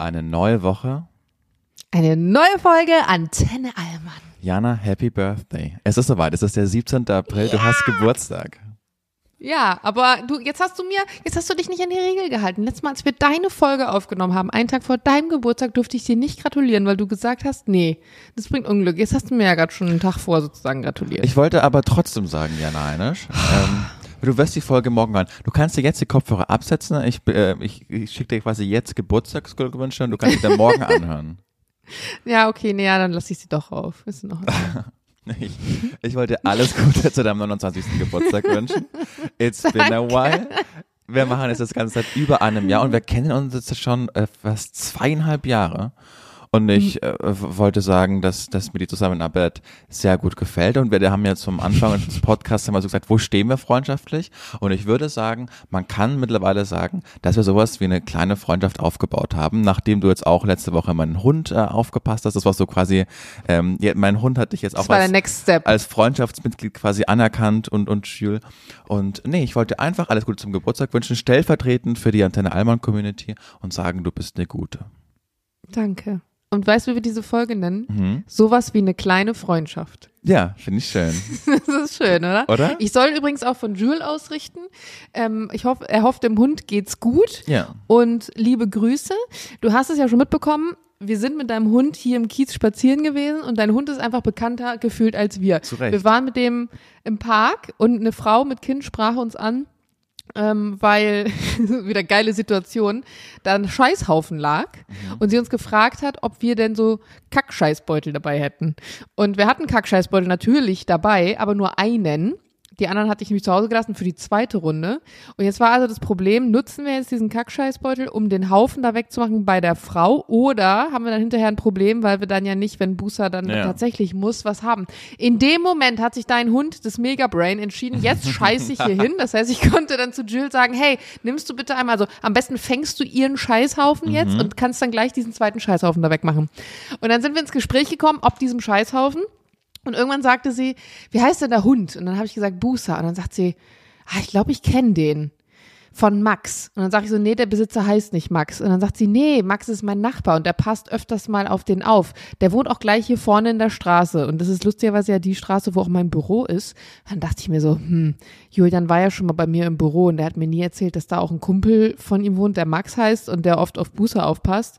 Eine neue Woche. Eine neue Folge Antenne Allmann. Jana, Happy Birthday. Es ist soweit, es ist der 17. April, du hast Geburtstag. Ja, aber du, jetzt hast du mir, jetzt hast du dich nicht an die Regel gehalten. Letztes Mal, als wir deine Folge aufgenommen haben, einen Tag vor deinem Geburtstag, durfte ich dir nicht gratulieren, weil du gesagt hast, nee, das bringt Unglück. Jetzt hast du mir ja gerade schon einen Tag vor sozusagen gratuliert. Ich wollte aber trotzdem sagen, Jana Heinisch, ähm, du wirst die Folge morgen hören. Du kannst dir jetzt die Kopfhörer absetzen. Ich, äh, ich, ich schicke dir quasi jetzt Geburtstagsglückwünsche und du kannst sie dann morgen anhören. ja, okay, nee, ja, dann lass ich sie doch auf. Ist noch Ich, ich wollte alles Gute zu deinem 29. Geburtstag wünschen. It's been a while. Wir machen es das Ganze seit über einem Jahr und wir kennen uns jetzt schon äh, fast zweieinhalb Jahre. Und ich äh, wollte sagen, dass, dass mir die Zusammenarbeit sehr gut gefällt. Und wir haben ja zum Anfang des Podcasts immer so gesagt, wo stehen wir freundschaftlich? Und ich würde sagen, man kann mittlerweile sagen, dass wir sowas wie eine kleine Freundschaft aufgebaut haben, nachdem du jetzt auch letzte Woche meinen Hund äh, aufgepasst hast. Das war so quasi, ähm, ja, mein Hund hat dich jetzt auch als, als Freundschaftsmitglied quasi anerkannt und, und Jules. Und nee, ich wollte einfach alles Gute zum Geburtstag wünschen, stellvertretend für die Antenne Allmann Community und sagen, du bist eine gute. Danke. Und weißt du, wie wir diese Folge nennen? Mhm. Sowas wie eine kleine Freundschaft. Ja, finde ich schön. das ist schön, oder? Oder? Ich soll übrigens auch von Jules ausrichten. Ähm, ich hoffe, er hofft, dem Hund geht's gut. Ja. Und liebe Grüße. Du hast es ja schon mitbekommen. Wir sind mit deinem Hund hier im Kiez spazieren gewesen und dein Hund ist einfach bekannter gefühlt als wir. Zu Recht. Wir waren mit dem im Park und eine Frau mit Kind sprach uns an ähm, weil wieder geile Situation, da ein Scheißhaufen lag mhm. und sie uns gefragt hat, ob wir denn so Kackscheißbeutel dabei hätten. Und wir hatten Kackscheißbeutel natürlich dabei, aber nur einen. Die anderen hatte ich nämlich zu Hause gelassen für die zweite Runde. Und jetzt war also das Problem, nutzen wir jetzt diesen Kackscheißbeutel, um den Haufen da wegzumachen bei der Frau oder haben wir dann hinterher ein Problem, weil wir dann ja nicht, wenn Busa dann ja. tatsächlich muss, was haben. In dem Moment hat sich dein Hund, das Megabrain, entschieden, jetzt scheiße ich hier hin. Das heißt, ich konnte dann zu Jill sagen, hey, nimmst du bitte einmal so, am besten fängst du ihren Scheißhaufen jetzt mhm. und kannst dann gleich diesen zweiten Scheißhaufen da wegmachen. Und dann sind wir ins Gespräch gekommen, ob diesem Scheißhaufen und irgendwann sagte sie, wie heißt denn der Hund? Und dann habe ich gesagt, Busa. Und dann sagt sie, ah, ich glaube, ich kenne den. Von Max. Und dann sage ich so, nee, der Besitzer heißt nicht Max. Und dann sagt sie, nee, Max ist mein Nachbar und der passt öfters mal auf den auf. Der wohnt auch gleich hier vorne in der Straße. Und das ist lustigerweise ja die Straße, wo auch mein Büro ist. Dann dachte ich mir so, hm, Julian war ja schon mal bei mir im Büro und der hat mir nie erzählt, dass da auch ein Kumpel von ihm wohnt, der Max heißt und der oft auf Busa aufpasst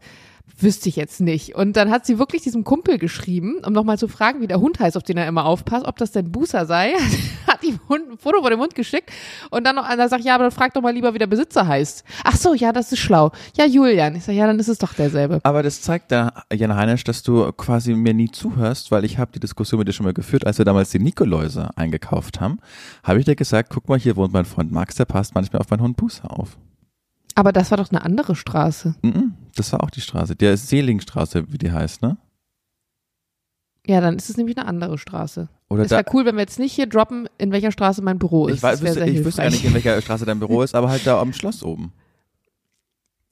wüsste ich jetzt nicht. Und dann hat sie wirklich diesem Kumpel geschrieben, um nochmal zu fragen, wie der Hund heißt, auf den er immer aufpasst, ob das denn Bußer sei. hat ihm ein Foto von dem Hund geschickt und dann noch einer sagt, ja, aber dann frag doch mal lieber, wie der Besitzer heißt. Ach so, ja, das ist schlau. Ja, Julian. Ich sage, ja, dann ist es doch derselbe. Aber das zeigt da, Jan Heinisch, dass du quasi mir nie zuhörst, weil ich habe die Diskussion mit dir schon mal geführt, als wir damals die Nikoläuse eingekauft haben, habe ich dir gesagt, guck mal, hier wohnt mein Freund Max, der passt manchmal auf meinen Hund Bußer auf. Aber das war doch eine andere Straße. Das war auch die Straße. Der Seelingstraße, wie die heißt, ne? Ja, dann ist es nämlich eine andere Straße. Oder es wäre cool, wenn wir jetzt nicht hier droppen, in welcher Straße mein Büro ist. Ich, weiß, wüsste, ich wüsste gar nicht, in welcher Straße dein Büro ist, aber halt da am Schloss oben.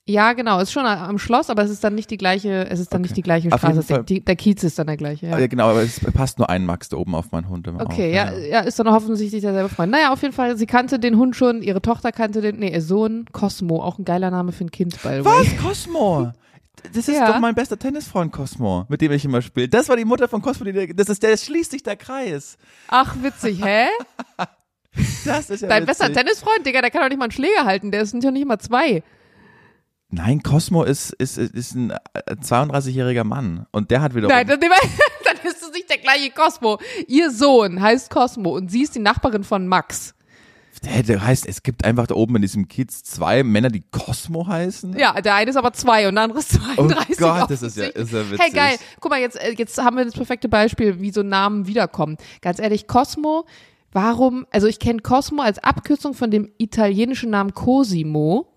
Ja, genau, ist schon am Schloss, aber es ist dann nicht die gleiche, es ist dann okay. nicht die gleiche Straße. Der, die, der, Kiez ist dann der gleiche. Ja. ja. genau, aber es passt nur ein Max da oben auf meinen Hund. Immer okay, ja, ja, ja, ist dann offensichtlich derselbe Freund. Naja, auf jeden Fall, sie kannte den Hund schon, ihre Tochter kannte den, nee, ihr Sohn, Cosmo, auch ein geiler Name für ein Kind, by the way. Was? Cosmo? Das ist ja. doch mein bester Tennisfreund Cosmo, mit dem ich immer spiele. Das war die Mutter von Cosmo, die, das ist der schließt sich der Kreis. Ach, witzig, hä? das ist ja Dein witzig. bester Tennisfreund, Digga, der kann doch nicht mal einen Schläger halten, der sind ja nicht mal zwei. Nein, Cosmo ist, ist, ist ein 32-jähriger Mann und der hat wiederum. Nein, dann, dann ist es nicht der gleiche Cosmo. Ihr Sohn heißt Cosmo und sie ist die Nachbarin von Max. Der heißt, es gibt einfach da oben in diesem Kiez zwei Männer, die Cosmo heißen. Ja, der eine ist aber zwei und der andere ist 32. Oh Gott, das ist ja, ist ja witzig. Hey, geil. Guck mal, jetzt, äh, jetzt haben wir das perfekte Beispiel, wie so Namen wiederkommen. Ganz ehrlich, Cosmo, warum, also ich kenne Cosmo als Abkürzung von dem italienischen Namen Cosimo.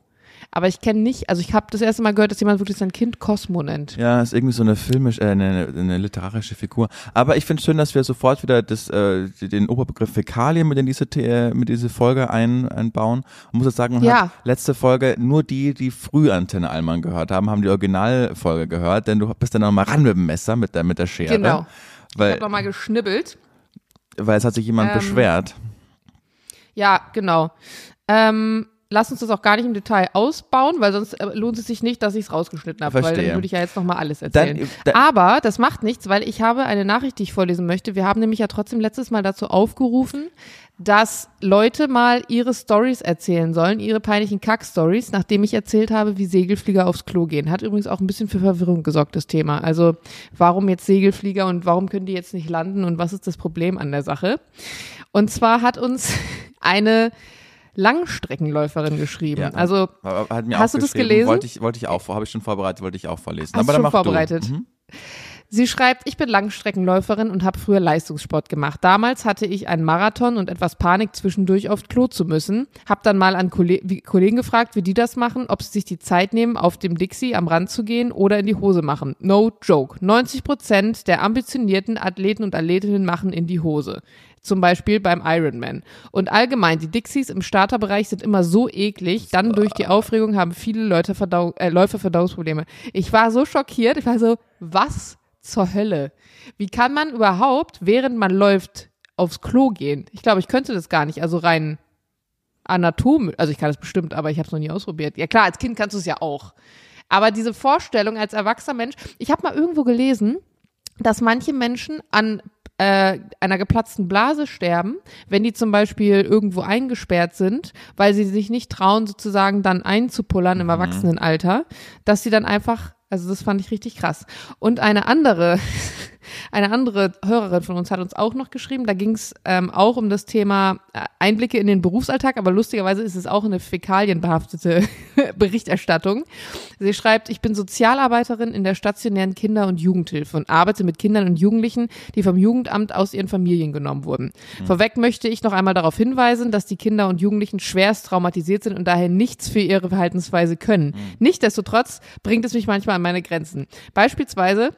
Aber ich kenne nicht, also ich habe das erste Mal gehört, dass jemand wirklich sein Kind Cosmo nennt. Ja, ist irgendwie so eine filmisch, äh, eine, eine literarische Figur. Aber ich finde schön, dass wir sofort wieder das, äh, den Oberbegriff Fäkalien mit in diese, äh, mit diese Folge ein, einbauen. Und muss jetzt sagen, ja. letzte Folge, nur die, die früh Antenne Allmann gehört haben, haben die Originalfolge gehört, denn du bist dann noch mal ran mit dem Messer, mit der, mit der Schere. Genau. Weil, ich habe noch mal geschnibbelt. Weil es hat sich jemand ähm, beschwert. Ja, genau. Ähm, lass uns das auch gar nicht im Detail ausbauen, weil sonst äh, lohnt es sich nicht, dass ich es rausgeschnitten habe, weil dann würde ich ja jetzt nochmal alles erzählen. Dann- dann- Aber das macht nichts, weil ich habe eine Nachricht, die ich vorlesen möchte. Wir haben nämlich ja trotzdem letztes Mal dazu aufgerufen, dass Leute mal ihre Stories erzählen sollen, ihre peinlichen Kack-Stories, nachdem ich erzählt habe, wie Segelflieger aufs Klo gehen. Hat übrigens auch ein bisschen für Verwirrung gesorgt, das Thema. Also warum jetzt Segelflieger und warum können die jetzt nicht landen und was ist das Problem an der Sache? Und zwar hat uns eine Langstreckenläuferin geschrieben. Ja. Also Hast du das gelesen? Wollte ich, wollte ich auch, habe ich schon vorbereitet, wollte ich auch vorlesen. Hast Aber schon vorbereitet? Mhm. Sie schreibt, ich bin Langstreckenläuferin und habe früher Leistungssport gemacht. Damals hatte ich einen Marathon und etwas Panik, zwischendurch aufs Klo zu müssen. Hab dann mal an Kolle wie, Kollegen gefragt, wie die das machen, ob sie sich die Zeit nehmen, auf dem Dixie am Rand zu gehen oder in die Hose machen. No joke. 90 Prozent der ambitionierten Athleten und Athletinnen machen in die Hose. Zum Beispiel beim Ironman. Und allgemein, die Dixies im Starterbereich sind immer so eklig. Dann durch die Aufregung haben viele Leute Verdau äh, Läufer Verdauungsprobleme. Ich war so schockiert. Ich war so, was zur Hölle? Wie kann man überhaupt, während man läuft, aufs Klo gehen? Ich glaube, ich könnte das gar nicht. Also rein anatomisch. Also ich kann das bestimmt, aber ich habe es noch nie ausprobiert. Ja klar, als Kind kannst du es ja auch. Aber diese Vorstellung als erwachsener Mensch, ich habe mal irgendwo gelesen, dass manche Menschen an äh, einer geplatzten Blase sterben, wenn die zum Beispiel irgendwo eingesperrt sind, weil sie sich nicht trauen, sozusagen dann einzupullern im Erwachsenenalter, dass sie dann einfach, also das fand ich richtig krass. Und eine andere, eine andere Hörerin von uns hat uns auch noch geschrieben, da ging es ähm, auch um das Thema äh, Einblicke in den Berufsalltag, aber lustigerweise ist es auch eine fäkalienbehaftete Berichterstattung. Sie schreibt, ich bin Sozialarbeiterin in der stationären Kinder- und Jugendhilfe und arbeite mit Kindern und Jugendlichen, die vom Jugendamt aus ihren Familien genommen wurden. Vorweg möchte ich noch einmal darauf hinweisen, dass die Kinder und Jugendlichen schwerst traumatisiert sind und daher nichts für ihre Verhaltensweise können. Nichtsdestotrotz bringt es mich manchmal an meine Grenzen. Beispielsweise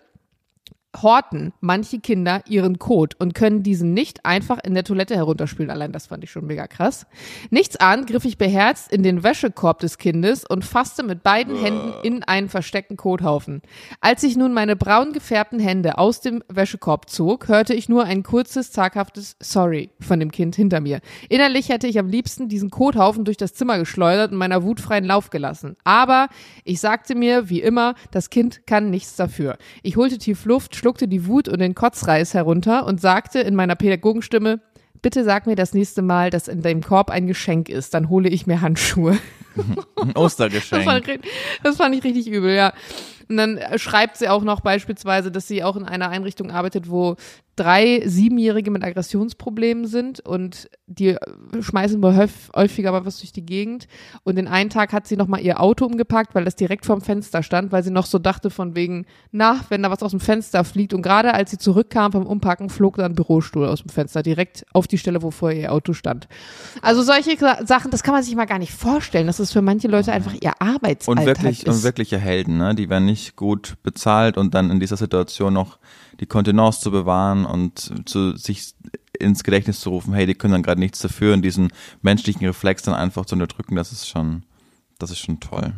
horten manche Kinder ihren Kot und können diesen nicht einfach in der Toilette herunterspülen. Allein das fand ich schon mega krass. Nichts ahnt, griff ich beherzt in den Wäschekorb des Kindes und fasste mit beiden Händen in einen versteckten Kothaufen. Als ich nun meine braun gefärbten Hände aus dem Wäschekorb zog, hörte ich nur ein kurzes, zaghaftes Sorry von dem Kind hinter mir. Innerlich hätte ich am liebsten diesen Kothaufen durch das Zimmer geschleudert und meiner Wut freien Lauf gelassen. Aber ich sagte mir, wie immer, das Kind kann nichts dafür. Ich holte tief Luft, schluckte die Wut und den Kotzreis herunter und sagte in meiner Pädagogenstimme, bitte sag mir das nächste Mal, dass in deinem Korb ein Geschenk ist, dann hole ich mir Handschuhe. Ein Das fand, Ostergeschenk. ich, das fand ich richtig übel, ja. Und dann äh, schreibt sie auch noch beispielsweise, dass sie auch in einer Einrichtung arbeitet, wo drei Siebenjährige mit Aggressionsproblemen sind und die äh, schmeißen wohl häuf- häufiger mal was durch die Gegend. Und den einen Tag hat sie nochmal ihr Auto umgepackt, weil das direkt vorm Fenster stand, weil sie noch so dachte von wegen, na, wenn da was aus dem Fenster fliegt. Und gerade als sie zurückkam vom Umpacken, flog da ein Bürostuhl aus dem Fenster, direkt auf die Stelle, wo vorher ihr Auto stand. Also solche Sa- Sachen, das kann man sich mal gar nicht vorstellen, dass es für manche Leute einfach ihr Arbeitsalltag Und wirklich, ist. und wirkliche Helden, ne? Die werden nicht gut bezahlt und dann in dieser Situation noch die Kontenance zu bewahren und zu sich ins Gedächtnis zu rufen, hey, die können dann gerade nichts dafür und diesen menschlichen Reflex dann einfach zu unterdrücken, das ist schon, das ist schon toll.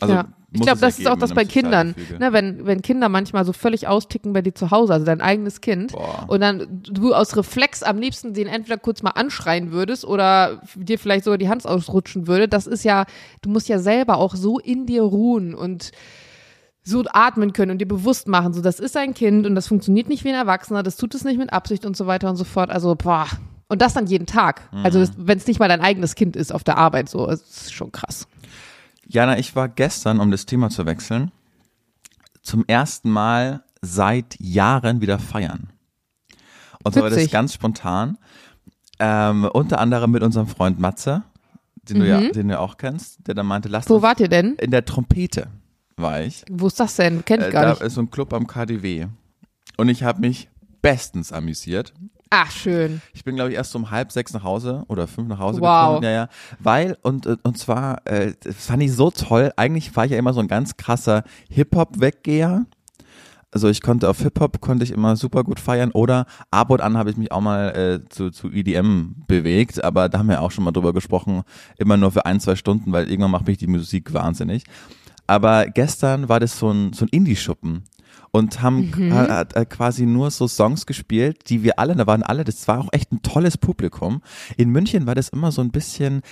Also ja. Ich glaube, das ja ist auch das bei Kindern. Ne, wenn, wenn Kinder manchmal so völlig austicken bei dir zu Hause, also dein eigenes Kind, Boah. und dann du aus Reflex am liebsten den entweder kurz mal anschreien würdest oder dir vielleicht sogar die Hand ausrutschen würde, das ist ja, du musst ja selber auch so in dir ruhen und so atmen können und dir bewusst machen, so das ist ein Kind und das funktioniert nicht wie ein Erwachsener, das tut es nicht mit Absicht und so weiter und so fort. Also, boah. Und das dann jeden Tag. Also, Mhm. wenn es nicht mal dein eigenes Kind ist auf der Arbeit, so, das ist schon krass. Jana, ich war gestern, um das Thema zu wechseln, zum ersten Mal seit Jahren wieder feiern. Und zwar war das ganz spontan. Ähm, unter anderem mit unserem Freund Matze, den, du ja, den du ja auch kennst, der dann meinte, lass Mhm. Wo wart ihr denn? in der Trompete war ich. Wo ist das denn? Kennt Äh, gar da nicht. ist so ein Club am KDW. Und ich habe mich bestens amüsiert. Ach, schön. Ich bin, glaube ich, erst um halb sechs nach Hause oder fünf nach Hause Wow. gekommen. Ja, ja. Weil, und, und zwar, äh, fand ich so toll. Eigentlich war ich ja immer so ein ganz krasser Hip-Hop-Weggeher. Also ich konnte auf Hip-Hop konnte ich immer super gut feiern oder ab und an habe ich mich auch mal äh, zu, zu EDM bewegt, aber da haben wir auch schon mal drüber gesprochen, immer nur für ein, zwei Stunden, weil irgendwann macht mich die Musik wahnsinnig. Aber gestern war das so ein, so ein Indie-Schuppen und haben hat, hat, äh, quasi nur so Songs gespielt, die wir alle, da waren alle, das war auch echt ein tolles Publikum. In München war das immer so ein bisschen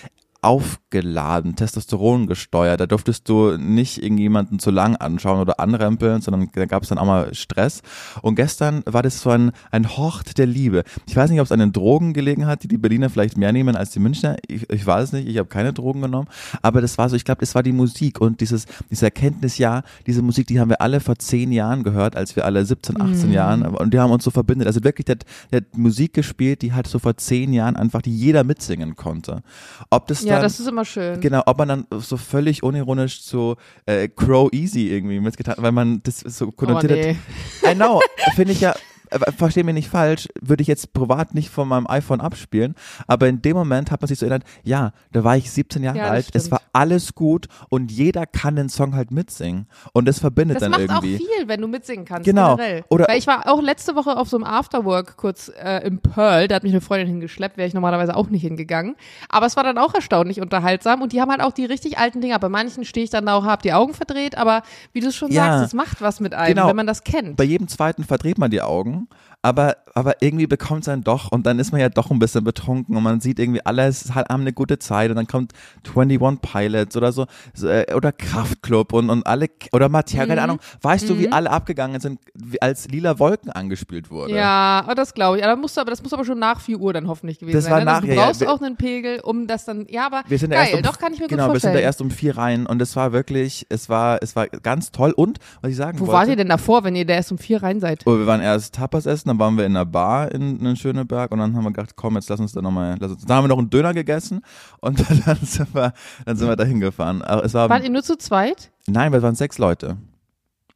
aufgeladen, Testosteron gesteuert. Da durftest du nicht irgendjemanden zu lang anschauen oder anrempeln, sondern da gab es dann auch mal Stress. Und gestern war das so ein, ein Hort der Liebe. Ich weiß nicht, ob es an den Drogen gelegen hat, die die Berliner vielleicht mehr nehmen als die Münchner. Ich, ich weiß nicht, ich habe keine Drogen genommen. Aber das war so, ich glaube, das war die Musik und dieses, diese Erkenntnis, ja, diese Musik, die haben wir alle vor zehn Jahren gehört, als wir alle 17, 18 Mhm. Jahren, und die haben uns so verbindet. Also wirklich, der, der hat Musik gespielt, die halt so vor zehn Jahren einfach, die jeder mitsingen konnte. Ob das Ja, dann, das ist immer schön. Genau, ob man dann so völlig unironisch zu äh, Crow Easy irgendwie mitgetan, weil man das so oh, konnotiert hat. nee. I know, finde ich ja, äh, versteh mich nicht falsch, würde ich jetzt privat nicht von meinem iPhone abspielen, aber in dem Moment hat man sich so erinnert, ja, da war ich 17 Jahre Ja, das alt, es stimmt. war alles gut und jeder kann den Song halt mitsingen und das verbindet Das dann macht irgendwie. auch viel, wenn du mitsingen kannst. Genau. Generell. Oder- Weil ich war auch letzte Woche auf so einem Afterwork kurz äh, im Pearl, da hat mich eine Freundin hingeschleppt, wäre ich normalerweise auch nicht hingegangen. Aber es war dann auch erstaunlich unterhaltsam und die haben halt auch die richtig alten Dinger. Bei manchen stehe ich dann da auch, hab die Augen verdreht, aber wie du es schon Ja. sagst, es macht was mit einem, Genau. wenn man das kennt. Bei jedem zweiten verdreht man die Augen, aber, aber irgendwie bekommt es einen doch und dann ist man ja doch ein bisschen betrunken und man sieht irgendwie alles, halt, haben eine gute Zeit und dann kommt 21 Pilots oder so, äh, oder Kraftklub und, und alle, oder Matthias, Mhm. keine Ahnung, weißt du, wie alle abgegangen sind, als lila Wolken angespielt wurde? Ja, aber das glaube ich. Aber, musst du, aber das muss aber schon nach 4 Uhr dann hoffentlich gewesen Das sein. war ne? nach- du ja, ja, brauchst wir- auch einen Pegel, um das dann. Ja, aber Wir sind ja geil, erst um, doch kann ich mir genau, gut wir sind vorstellen. da erst um vier rein und es war wirklich, es war, es war ganz toll und, was ich sagen Wo wollte. wart ihr denn davor, wenn ihr da erst um 4 rein seid? Oh, wir waren erst Tapas essen, dann waren wir in einer Bar in, in Schöneberg und dann haben wir gedacht, komm, jetzt lass uns da nochmal, lass uns, dann haben wir noch einen Döner gegessen und dann sind wir, dann sind wir da hingefahren. Es war, Wart ihr nur zu zweit? nein, wir waren sechs Leute.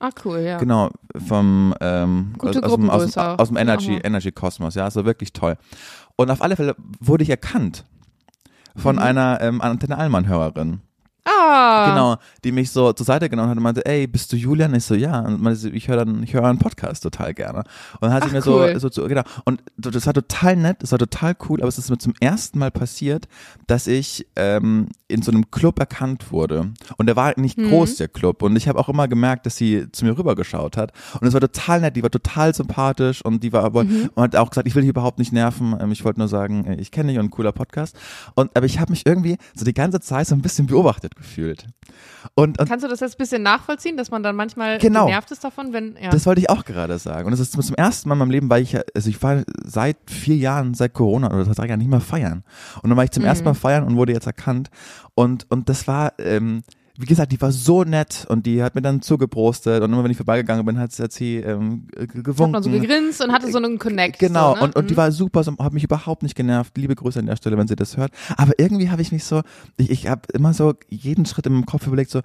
Ah, cool, ja. Genau, vom, ähm, Gute aus, aus, dem, aus, aus dem Energy, Aha. Energy Kosmos, ja, also wirklich toll. Und auf alle Fälle wurde ich erkannt von Mhm. einer ähm, Antenne Allmann-Hörerin. Ah, Genau, die mich so zur Seite genommen hat und meinte, ey, bist du Julian? Ich so, ja. Und meinte, ich höre dann, ich höre einen Podcast total gerne. Und dann hat sie Ach, mir cool. so, so, so, genau. Und das war total nett, das war total cool, aber es ist mir zum ersten Mal passiert, dass ich ähm, in so einem Club erkannt wurde. Und der war nicht Mhm. groß, der Club. Und ich habe auch immer gemerkt, dass sie zu mir rübergeschaut hat. Und es war total nett, die war total sympathisch und die war aber, Mhm. und hat auch gesagt, ich will dich überhaupt nicht nerven. Ähm, Ich wollte nur sagen, äh, ich kenne dich und ein cooler Podcast. Und aber ich habe mich irgendwie so die ganze Zeit so ein bisschen beobachtet gefühlt. Und, und Kannst du das jetzt ein bisschen nachvollziehen, dass man dann manchmal Genau. genervt ist davon, wenn, ja. das wollte ich auch gerade sagen. Und das ist zum ersten Mal in meinem Leben, weil ich, ja- also ich war seit vier Jahren, seit Corona oder seit drei Jahren nicht mehr feiern. Und dann war ich zum ersten Mal feiern und wurde jetzt erkannt. Und, und das war, ähm, wie gesagt, die war so nett und die hat mir dann zugeprostet und immer wenn ich vorbeigegangen bin, hat, sie- hat sie ähm, ge- hat gewunken. man so gegrinst und hatte so einen Connect. Genau, so, ne? und, und die Mhm. war super, so, hat mich überhaupt nicht genervt. Liebe Grüße an der Stelle, wenn sie das hört. Aber irgendwie habe ich mich so, ich, ich habe immer so jeden Schritt in meinem Kopf überlegt, so,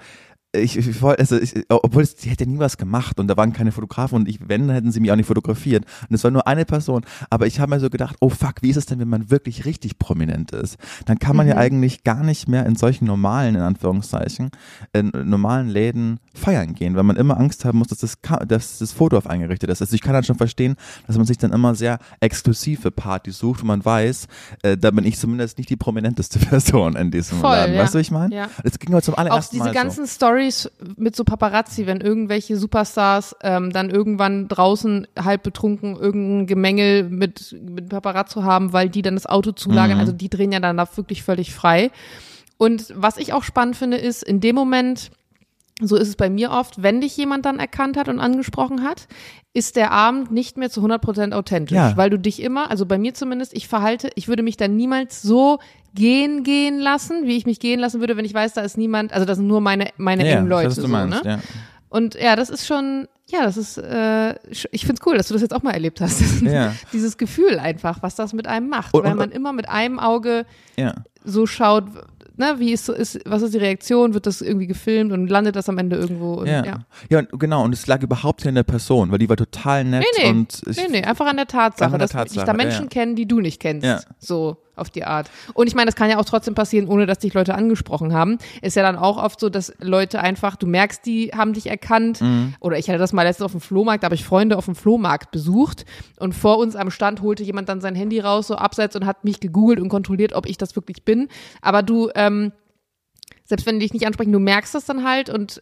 ich, ich wollte, also ich, obwohl es, sie hätte nie was gemacht und da waren keine Fotografen und ich, wenn, hätten sie mich auch nicht fotografiert. Und es war nur eine Person. Aber ich habe mir so gedacht, oh fuck, wie ist es denn, wenn man wirklich richtig prominent ist? Dann kann man ja Mhm. eigentlich gar nicht mehr in solchen normalen, in Anführungszeichen, in normalen Läden feiern gehen, weil man immer Angst haben muss, dass das, dass das Foto auf eingerichtet ist. Also ich kann halt schon verstehen, dass man sich dann immer sehr exklusive Partys sucht, wo man weiß, äh, da bin ich zumindest nicht die prominenteste Person in diesem Voll, Laden. ja. Weißt du, was ich meine? Ja. Das ging heute zum Auch allerersten diese Mal ganzen Stories mit so Paparazzi, wenn irgendwelche Superstars ähm, dann irgendwann draußen halb betrunken irgendein Gemengel mit, mit Paparazzo haben, weil die dann das Auto zulagern. Mhm. Also die drehen ja dann da wirklich völlig frei. Und was ich auch spannend finde, ist, in dem Moment, so ist es bei mir oft, wenn dich jemand dann erkannt hat und angesprochen hat, ist der Abend nicht mehr zu 100% authentisch, Ja. weil du dich immer, also bei mir zumindest, ich verhalte, ich würde mich dann niemals so gehen gehen lassen, wie ich mich gehen lassen würde, wenn ich weiß, da ist niemand, also das sind nur meine meine. Ja, engen ich Leute, weiß, was du so, meinst, ne? ja. Und ja, das ist schon, ja, das ist, äh, ich find's cool, dass du das jetzt auch mal erlebt hast. Das Ja. Dieses Gefühl einfach, was das mit einem macht, Und- weil und- man immer mit einem Auge ja. so schaut, ne, wie ist, ist, was ist die Reaktion, wird das irgendwie gefilmt und landet das am Ende irgendwo? Und, Ja. ja. ja. genau, und es lag überhaupt nicht an der Person, weil die war total nett Nee, nee. und ich, Nee, nee, einfach an der Tatsache, an der dass sich Tatsache, da Menschen ja. kennen, die du nicht kennst. Ja. So auf die Art. Und ich meine, das kann ja auch trotzdem passieren, ohne dass dich Leute angesprochen haben. Ist ja dann auch oft so, dass Leute einfach, du merkst, die haben dich erkannt. Mhm. Oder ich hatte das mal letztens auf dem Flohmarkt, da habe ich Freunde auf dem Flohmarkt besucht und vor uns am Stand holte jemand dann sein Handy raus, so abseits und hat mich gegoogelt und kontrolliert, ob ich das wirklich bin. Aber du, ähm, selbst wenn die dich nicht ansprechen, du merkst das dann halt und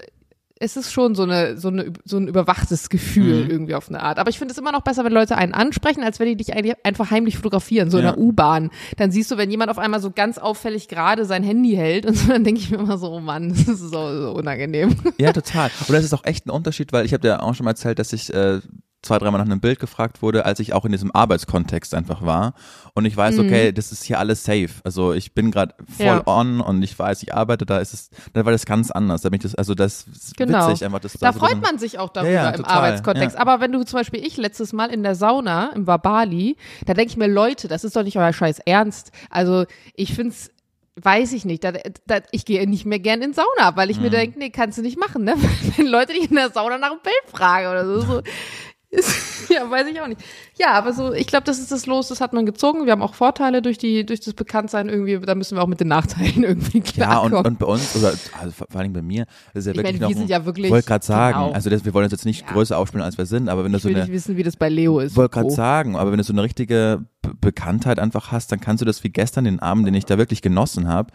es ist schon so eine, so eine, so ein überwachtes Gefühl Mhm. irgendwie auf eine Art. Aber ich finde es immer noch besser, wenn Leute einen ansprechen, als wenn die dich eigentlich einfach heimlich fotografieren, so in Ja. der U-Bahn. Dann siehst du, wenn jemand auf einmal so ganz auffällig gerade sein Handy hält und so, dann denke ich mir immer so, oh Mann, das ist so, so unangenehm. Ja, total. Und das ist auch echt ein Unterschied, weil ich habe dir auch schon mal erzählt, dass ich äh, zwei, dreimal nach einem Bild gefragt wurde, als ich auch in diesem Arbeitskontext einfach war. Und ich weiß, okay, das ist hier alles safe. Also ich bin gerade voll Mhm. Ja. on und ich weiß, ich arbeite, da ist es, da war das ganz anders. Da bin ich das, also das ist Genau. witzig einfach. Das Da so ein freut bisschen- man sich auch darüber Ja, ja, im total, Arbeitskontext. Aber wenn du zum Beispiel ich letztes Mal in der Sauna im Wabali, da denke ich mir, Leute, das ist doch nicht euer Scheiß Ernst. Also ich find's Weiß ich nicht. Da, da, ich gehe nicht mehr gern in Sauna, weil ich Mhm. mir denke, nee, kannst du nicht machen, ne? Wenn Leute dich in der Sauna nach dem Bild fragen oder so. so ist, ja, weiß ich auch nicht. Ja, aber so, ich glaube, das ist das Los, das hat man gezogen. Wir haben auch Vorteile durch die, durch das Bekanntsein irgendwie, da müssen wir auch mit den Nachteilen irgendwie Ja, und, klarkommen. und bei uns, oder also vor allem bei mir, das ist ja Ich wirklich meine, wir noch, sind ja wirklich- wollte gerade sagen, genau. also das, wir wollen uns jetzt nicht Ja. größer aufspielen, als wir sind, aber wenn du ich so will eine, nicht wissen, wie das bei Leo ist. wollte gerade Oh. sagen, aber wenn du so eine richtige Bekanntheit einfach hast, dann kannst du das wie gestern den Abend, den ich da wirklich genossen habe,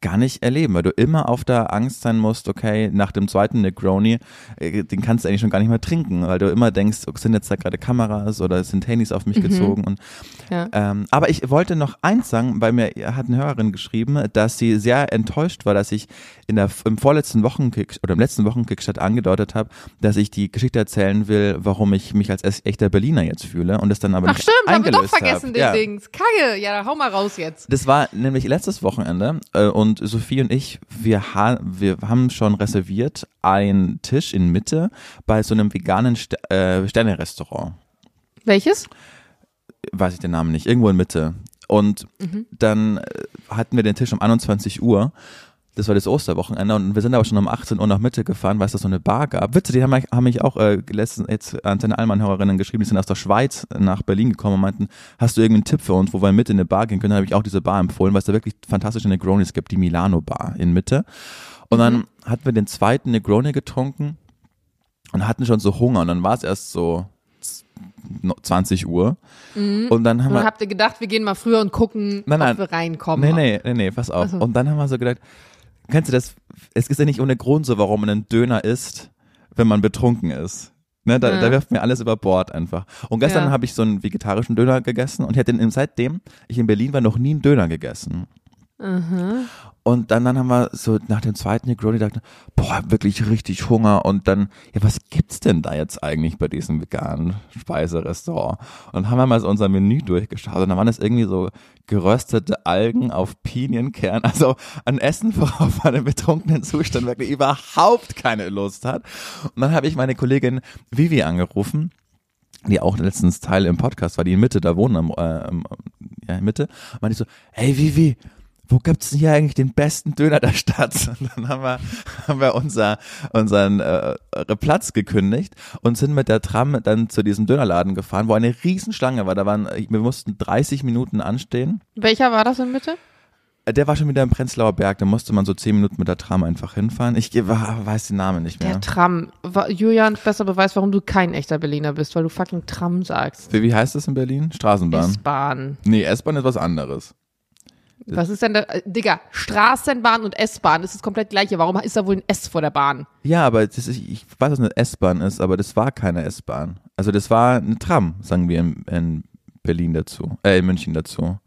gar nicht erleben, weil du immer auf der Angst sein musst, okay, nach dem zweiten Negroni, äh, den kannst du eigentlich schon gar nicht mehr trinken, weil du immer denkst, oh, sind jetzt da gerade Kameras oder sind Handys auf mich gezogen und Mhm. Ja. ähm, aber ich wollte noch eins sagen, weil mir hat eine Hörerin geschrieben, dass sie sehr enttäuscht war, dass ich in der, im vorletzten Wochenkick oder im letzten Wochenkick statt angedeutet habe, dass ich die Geschichte erzählen will, warum ich mich als echter Berliner jetzt fühle und das dann aber Ach nicht stimmt, haben wir doch eingelöst vergessen, hab. den ja. Dings. Kacke, ja, hau mal raus jetzt. Das war nämlich letztes Wochenende äh, und Sophie und ich, wir, ha wir haben schon reserviert einen Tisch in Mitte bei so einem veganen St äh, Sterne-Restaurant. Welches? weiß ich den Namen nicht, irgendwo in Mitte. Und dann äh, hatten wir den Tisch um 21 Uhr. Das war das Osterwochenende und wir sind aber schon um 18 Uhr nach Mitte gefahren, weil es da so eine Bar gab. Witze, die haben, mich- haben mich auch äh, letztens jetzt an seine Allmann-Hörerinnen geschrieben, die sind aus der Schweiz nach Berlin gekommen und meinten, hast du irgendeinen Tipp für uns, wo wir Mitte in eine Bar gehen können? Dann habe ich auch diese Bar empfohlen, weil es da wirklich fantastische Negronis gibt, die Milano Bar in Mitte. Und dann hatten wir den zweiten Negroni getrunken und hatten schon so Hunger und dann war es erst so 20 Uhr. Und dann haben Und wir habt ihr gedacht, wir gehen mal früher und gucken, Nein, nein. ob wir reinkommen? Nee, nee, nee, nee, pass auf. Ach so. Und dann haben wir so gedacht, kennst du das? Es ist ja nicht ohne Grund so, warum man einen Döner isst, wenn man betrunken ist. Ne, da, Ja. da wirft mir alles über Bord einfach. Und gestern Ja. habe ich so einen vegetarischen Döner gegessen und ich hatte den, seitdem ich in Berlin war, noch nie einen Döner gegessen. Und dann, dann haben wir so nach dem zweiten Negroni gedacht, boah, wirklich richtig Hunger. Und dann, ja, was gibt's denn da jetzt eigentlich bei diesem veganen Speiserestaurant? Und haben wir mal so unser Menü durchgeschaut und dann waren das irgendwie so geröstete Algen auf Pinienkern, also ein Essen, worauf man im betrunkenen Zustand wirklich überhaupt keine Lust hat. Und dann habe ich meine Kollegin Vivi angerufen die auch letztens Teil im Podcast war, die in Mitte da wohnen, am, äh, ja, in Mitte, und meinte ich so, hey Vivi, wo gibt's denn hier eigentlich den besten Döner der Stadt? Und dann haben wir, haben wir unser, unseren äh, Platz gekündigt und sind mit der Tram dann zu diesem Dönerladen gefahren, wo eine Riesenschlange war. Da waren, wir mussten 30 Minuten anstehen. Welcher war das in Mitte? Äh, Der war schon wieder im Prenzlauer Berg, da musste man so 10 Minuten mit der Tram einfach hinfahren. Ich äh, weiß den Namen nicht mehr. Der Tram. Julian, besser Beweis, warum du kein echter Berliner bist, weil du fucking Tram sagst. Wie, wie heißt das in Berlin? Straßenbahn. S-Bahn. nee, S-Bahn ist was anderes. Was ist denn da? äh, Digga, Straßenbahn und S-Bahn, das ist komplett gleiche. Warum ist da wohl ein S vor der Bahn? Ja, aber das ist, ich weiß, was eine S-Bahn ist, aber das war keine S-Bahn. Also das war eine Tram, sagen wir in, in Berlin dazu, äh, in München dazu.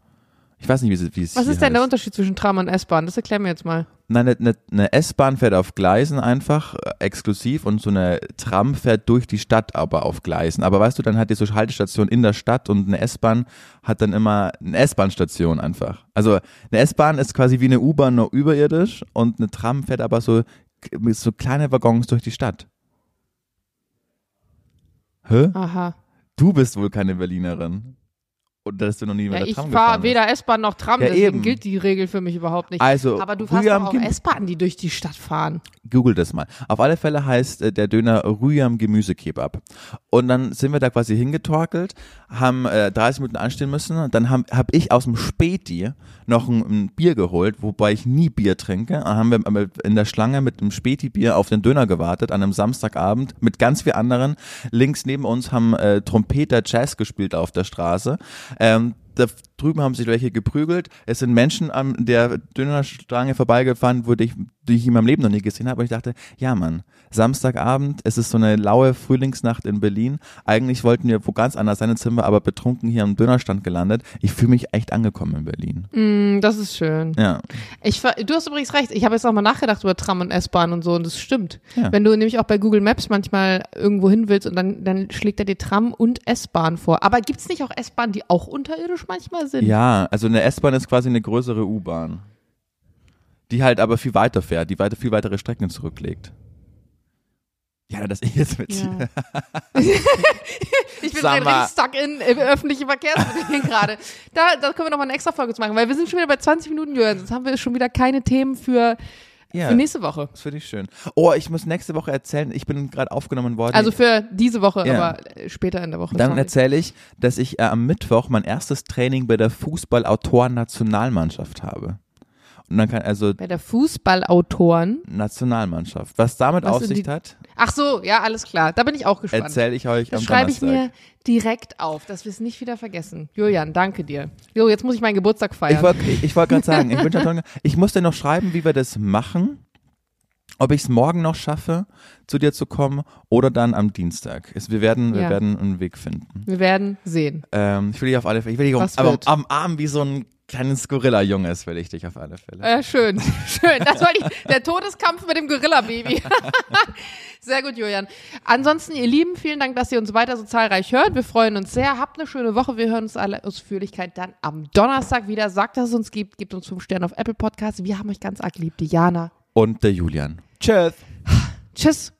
Ich weiß nicht, wie es wie es Was ist denn der. Unterschied zwischen Tram und S-Bahn? Das erklär mir jetzt mal. Nein, eine, eine, eine S-Bahn fährt auf Gleisen einfach äh, exklusiv und so eine Tram fährt durch die Stadt aber auf Gleisen. Aber weißt du, dann hat die so Haltestation in der Stadt und eine S-Bahn hat dann immer eine S-Bahn-Station einfach. Also eine S-Bahn ist quasi wie eine U-Bahn nur überirdisch und eine Tram fährt aber so so kleine Waggons durch die Stadt. Hä? Aha. Du bist wohl keine Berlinerin. Und dass du noch nie mit Ja, der ich Tram fahre gefahren bist. weder S-Bahn noch Tram, Ja, deswegen eben. gilt die Regel für mich überhaupt nicht. Also, Aber du fährst auch Gem- S-Bahn, die durch die Stadt fahren. Google das mal. Auf alle Fälle heißt äh, der Döner Rüyam Gemüsekebab. Und dann sind wir da quasi hingetorkelt, haben äh, 30 Minuten anstehen müssen. Dann habe hab ich aus dem Späti noch ein, ein Bier geholt, wobei ich nie Bier trinke. Dann haben wir in der Schlange mit dem Späti-Bier auf den Döner gewartet, an einem Samstagabend mit ganz vielen anderen. Links neben uns haben äh, Trompeter Jazz gespielt auf der Straße. Ähm, der, drüben haben sich welche geprügelt. Es sind Menschen an der Dönerstange vorbeigefahren, wo ich, die ich in meinem Leben noch nie gesehen habe. Und ich dachte, ja Mann, Samstagabend, es ist so eine laue Frühlingsnacht in Berlin. Eigentlich wollten wir wo ganz anders sein, jetzt sind wir aber betrunken hier am Dönerstand gelandet. Ich fühle mich echt angekommen in Berlin. Mm, das ist schön. Ja. Ich, du hast übrigens recht. Ich habe jetzt auch mal nachgedacht über Tram und S-Bahn und so und das stimmt. Ja. Wenn du nämlich auch bei Google Maps manchmal irgendwo hin willst und dann, dann schlägt er dir Tram und S-Bahn vor. Aber gibt's nicht auch S-Bahn, die auch unterirdisch manchmal sind? Ja, also eine S-Bahn ist quasi eine größere U-Bahn. Die halt aber viel weiter fährt, die weiter, viel weitere Strecken zurücklegt. Ja, dass ich jetzt mit Ja. ich bin halt mal. richtig stuck in äh, öffentlichen Verkehrsmitteln gerade. Da, da können wir noch mal eine extra Folge zu machen, weil wir sind schon wieder bei 20 Minuten, Jürgen. Sonst haben wir schon wieder keine Themen für, ja, für nächste Woche. das finde ich schön. Oh, ich muss nächste Woche erzählen, ich bin gerade aufgenommen worden. Also für diese Woche, Ja. aber äh, später in der Woche. Dann erzähle ich, dass ich äh, am Mittwoch mein erstes Training bei der Fußballautoren-Nationalmannschaft habe. Und dann kann also Bei der Fußballautoren. Nationalmannschaft. Was damit Was auf sich hat, Ach so, ja, alles klar. Da bin ich auch gespannt. erzähle ich euch das am schreibe ich mir direkt auf, dass wir es nicht wieder vergessen. Julian, danke dir. Jo, jetzt muss ich meinen Geburtstag feiern. Ich wollte ich wollt gerade sagen, ich, wünsche ich muss dir noch schreiben, wie wir das machen. Ob ich es morgen noch schaffe, zu dir zu kommen oder dann am Dienstag. Es, wir, werden, wir Ja. werden einen Weg finden. wir werden sehen. Ähm, ich will dich auf alle Fälle, ich will dich um, am Arm wie so ein kleines Gorilla-Junges, will ich dich auf alle Fälle. Äh, schön, schön. Das war die, der Todeskampf mit dem Gorilla-Baby. Sehr gut, Julian. Ansonsten, ihr Lieben, vielen Dank, dass ihr uns weiter so zahlreich hört. Wir freuen uns sehr. Habt eine schöne Woche. Wir hören uns alle Ausführlichchkeit dann am Donnerstag wieder. Sagt, dass es uns gibt. Gebt uns fünf Sterne auf Apple Podcasts. Wir haben euch ganz arg lieb. Diana. Und der Julian. Tschüss. Tschüss.